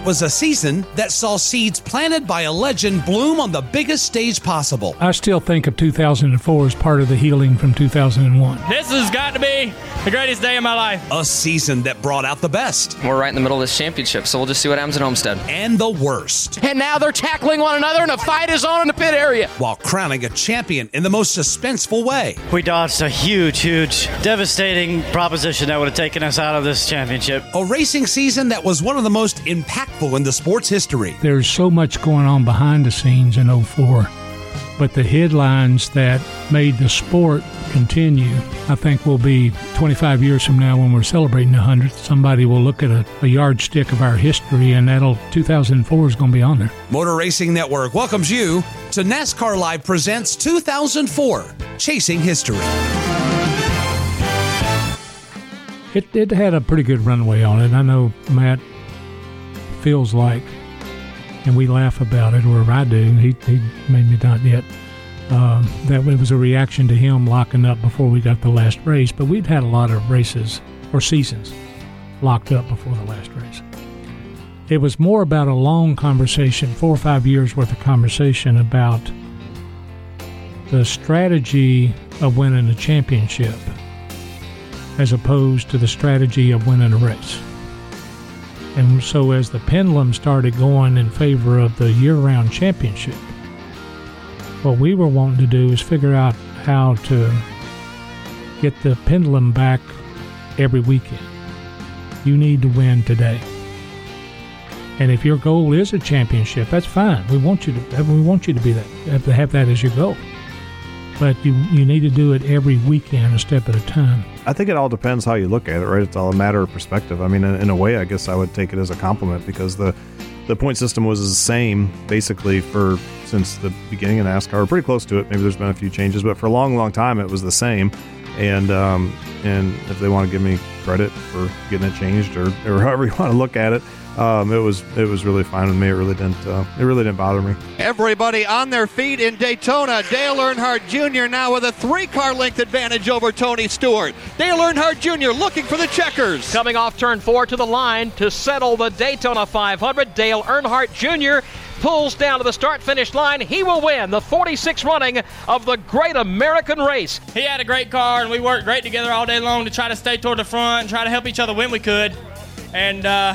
It was a season that saw seeds planted by a legend bloom on the biggest stage possible. I still think of 2004 as part of the healing from 2001. This has got to be the greatest day of my life. A season that brought out the best. We're right in the middle of this championship, so we'll just see what happens at Homestead. And the worst. And now they're tackling one another, and a fight is on in the pit area. While crowning a champion in the most suspenseful way. We dodged a huge, huge, devastating proposition that would have taken us out of this championship. A racing season that was one of the most impactful in the sport's history. There's so much going on behind the scenes in 04, but the headlines that made the sport continue, I think will be 25 years from now when we're celebrating the 100th. Somebody will look at a, a yardstick of our history, and that'll 2004 is going to be on there. Motor Racing Network welcomes you to NASCAR Live Presents 2004 Chasing History. It, it had a pretty good runway on it. I know Matt feels like, and we laugh about it, or I do. He, he made me not yet. Uh, that it was a reaction to him locking up before we got the last race. But we'd had a lot of races or seasons locked up before the last race. It was more about a long conversation, four or five years worth of conversation about the strategy of winning a championship as opposed to the strategy of winning a race. And so, as the pendulum started going in favor of the year round championship, what we were wanting to do is figure out how to get the pendulum back every weekend. You need to win today. And if your goal is a championship, that's fine. We want you to we want you to be that have have that as your goal. But you you need to do it every weekend, a step at a time. I think it all depends how you look at it, right? It's all a matter of perspective. I mean, in, in a way, I guess I would take it as a compliment because the the point system was the same basically for since the beginning of NASCAR. Pretty close to it. Maybe there's been a few changes, but for a long, long time, it was the same. And um, and if they want to give me credit for getting it changed or, or however you want to look at it, um, it was it was really fine with me. It really didn't uh, it really didn't bother me. Everybody on their feet in Daytona. Dale Earnhardt Jr. now with a three-car length advantage over Tony Stewart. Dale Earnhardt Jr. looking for the checkers. Coming off turn four to the line to settle the Daytona 500. Dale Earnhardt Jr. pulls down to the start finish line. He will win the 46th running of the Great American Race. He had a great car, and we worked great together all day long to try to stay toward the front and try to help each other when we could. And uh,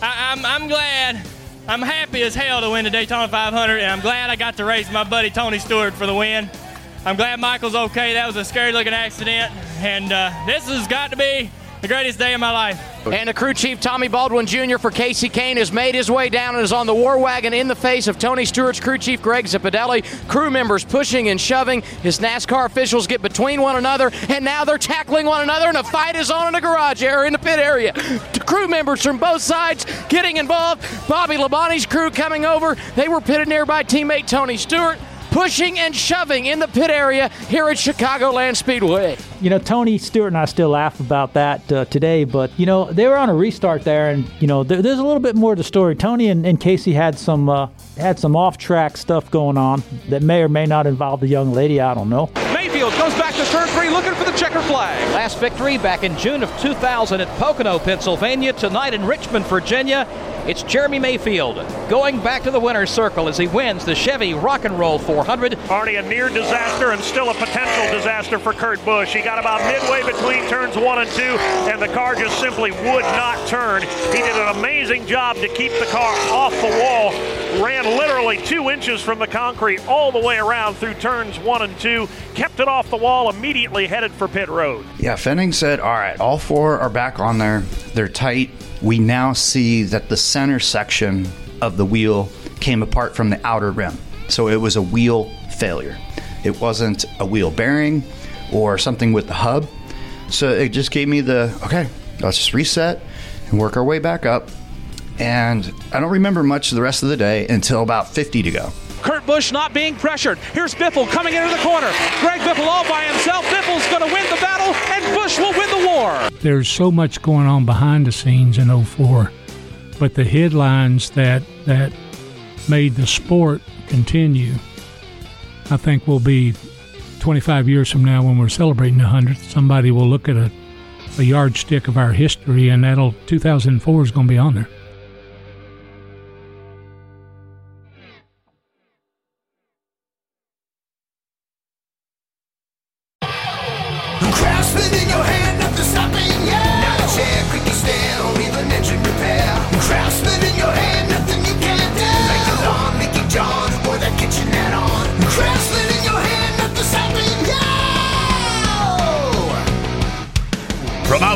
I, I'm, I'm glad. I'm happy as hell to win the Daytona 500, and I'm glad I got to race my buddy Tony Stewart for the win. I'm glad Michael's okay. That was a scary looking accident, and uh, this has got to be the greatest day of my life. And the crew chief Tommy Baldwin Jr. for Kasey Kahne has made his way down and is on the war wagon in the face of Tony Stewart's crew chief Greg Zipadelli. Crew members pushing and shoving. His NASCAR officials get between one another, and now they're tackling one another, and a fight is on in the garage area, in the pit area. The crew members from both sides getting involved. Bobby Labonte's crew coming over. They were pitted near by teammate Tony Stewart pushing and shoving in the pit area here at Chicagoland Speedway. You know, Tony Stewart and I still laugh about that uh, today, but you know they were on a restart there, and you know there, there's a little bit more to the story. Tony and, and Kasey had some uh, had some off-track stuff going on that may or may not involve the young lady. I don't know. Three, looking for the checker flag. Last victory back in June of 2000 at Pocono, Pennsylvania. Tonight in Richmond, Virginia. It's Jeremy Mayfield going back to the winner's circle as he wins the Chevy Rock and Roll 400. Already a near disaster and still a potential disaster for Kurt Busch. He got about midway between turns one and two, and the car just simply would not turn. He did an amazing job to keep the car off the wall. Ran literally two inches from the concrete all the way around through turns one and two. Kept it off the wall, immediately headed for pit road. Yeah, Fennig said, all right, all four are back on there. They're tight we now see that the center section of the wheel came apart from the outer rim. So it was a wheel failure. It wasn't a wheel bearing or something with the hub. So it just gave me the okay, let's just reset and work our way back up. And I don't remember much of the rest of the day until about 50 to go. Kurt Busch not being pressured. Here's Biffle coming into the corner. Greg Biffle all by himself. Biffle's going to win the battle, and Busch will win the war. There's so much going on behind the scenes in 04, but the headlines that that made the sport continue, I think will be 25 years from now when we're celebrating the 100th. Somebody will look at a, a yardstick of our history, and that'll 2004 is going to be on there.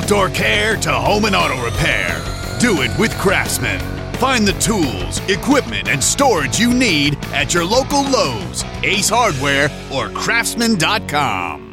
Outdoor care to home and auto repair, do it with Craftsman. Find the tools, equipment, and storage you need at your local Lowe's, Ace Hardware, or Craftsman.com.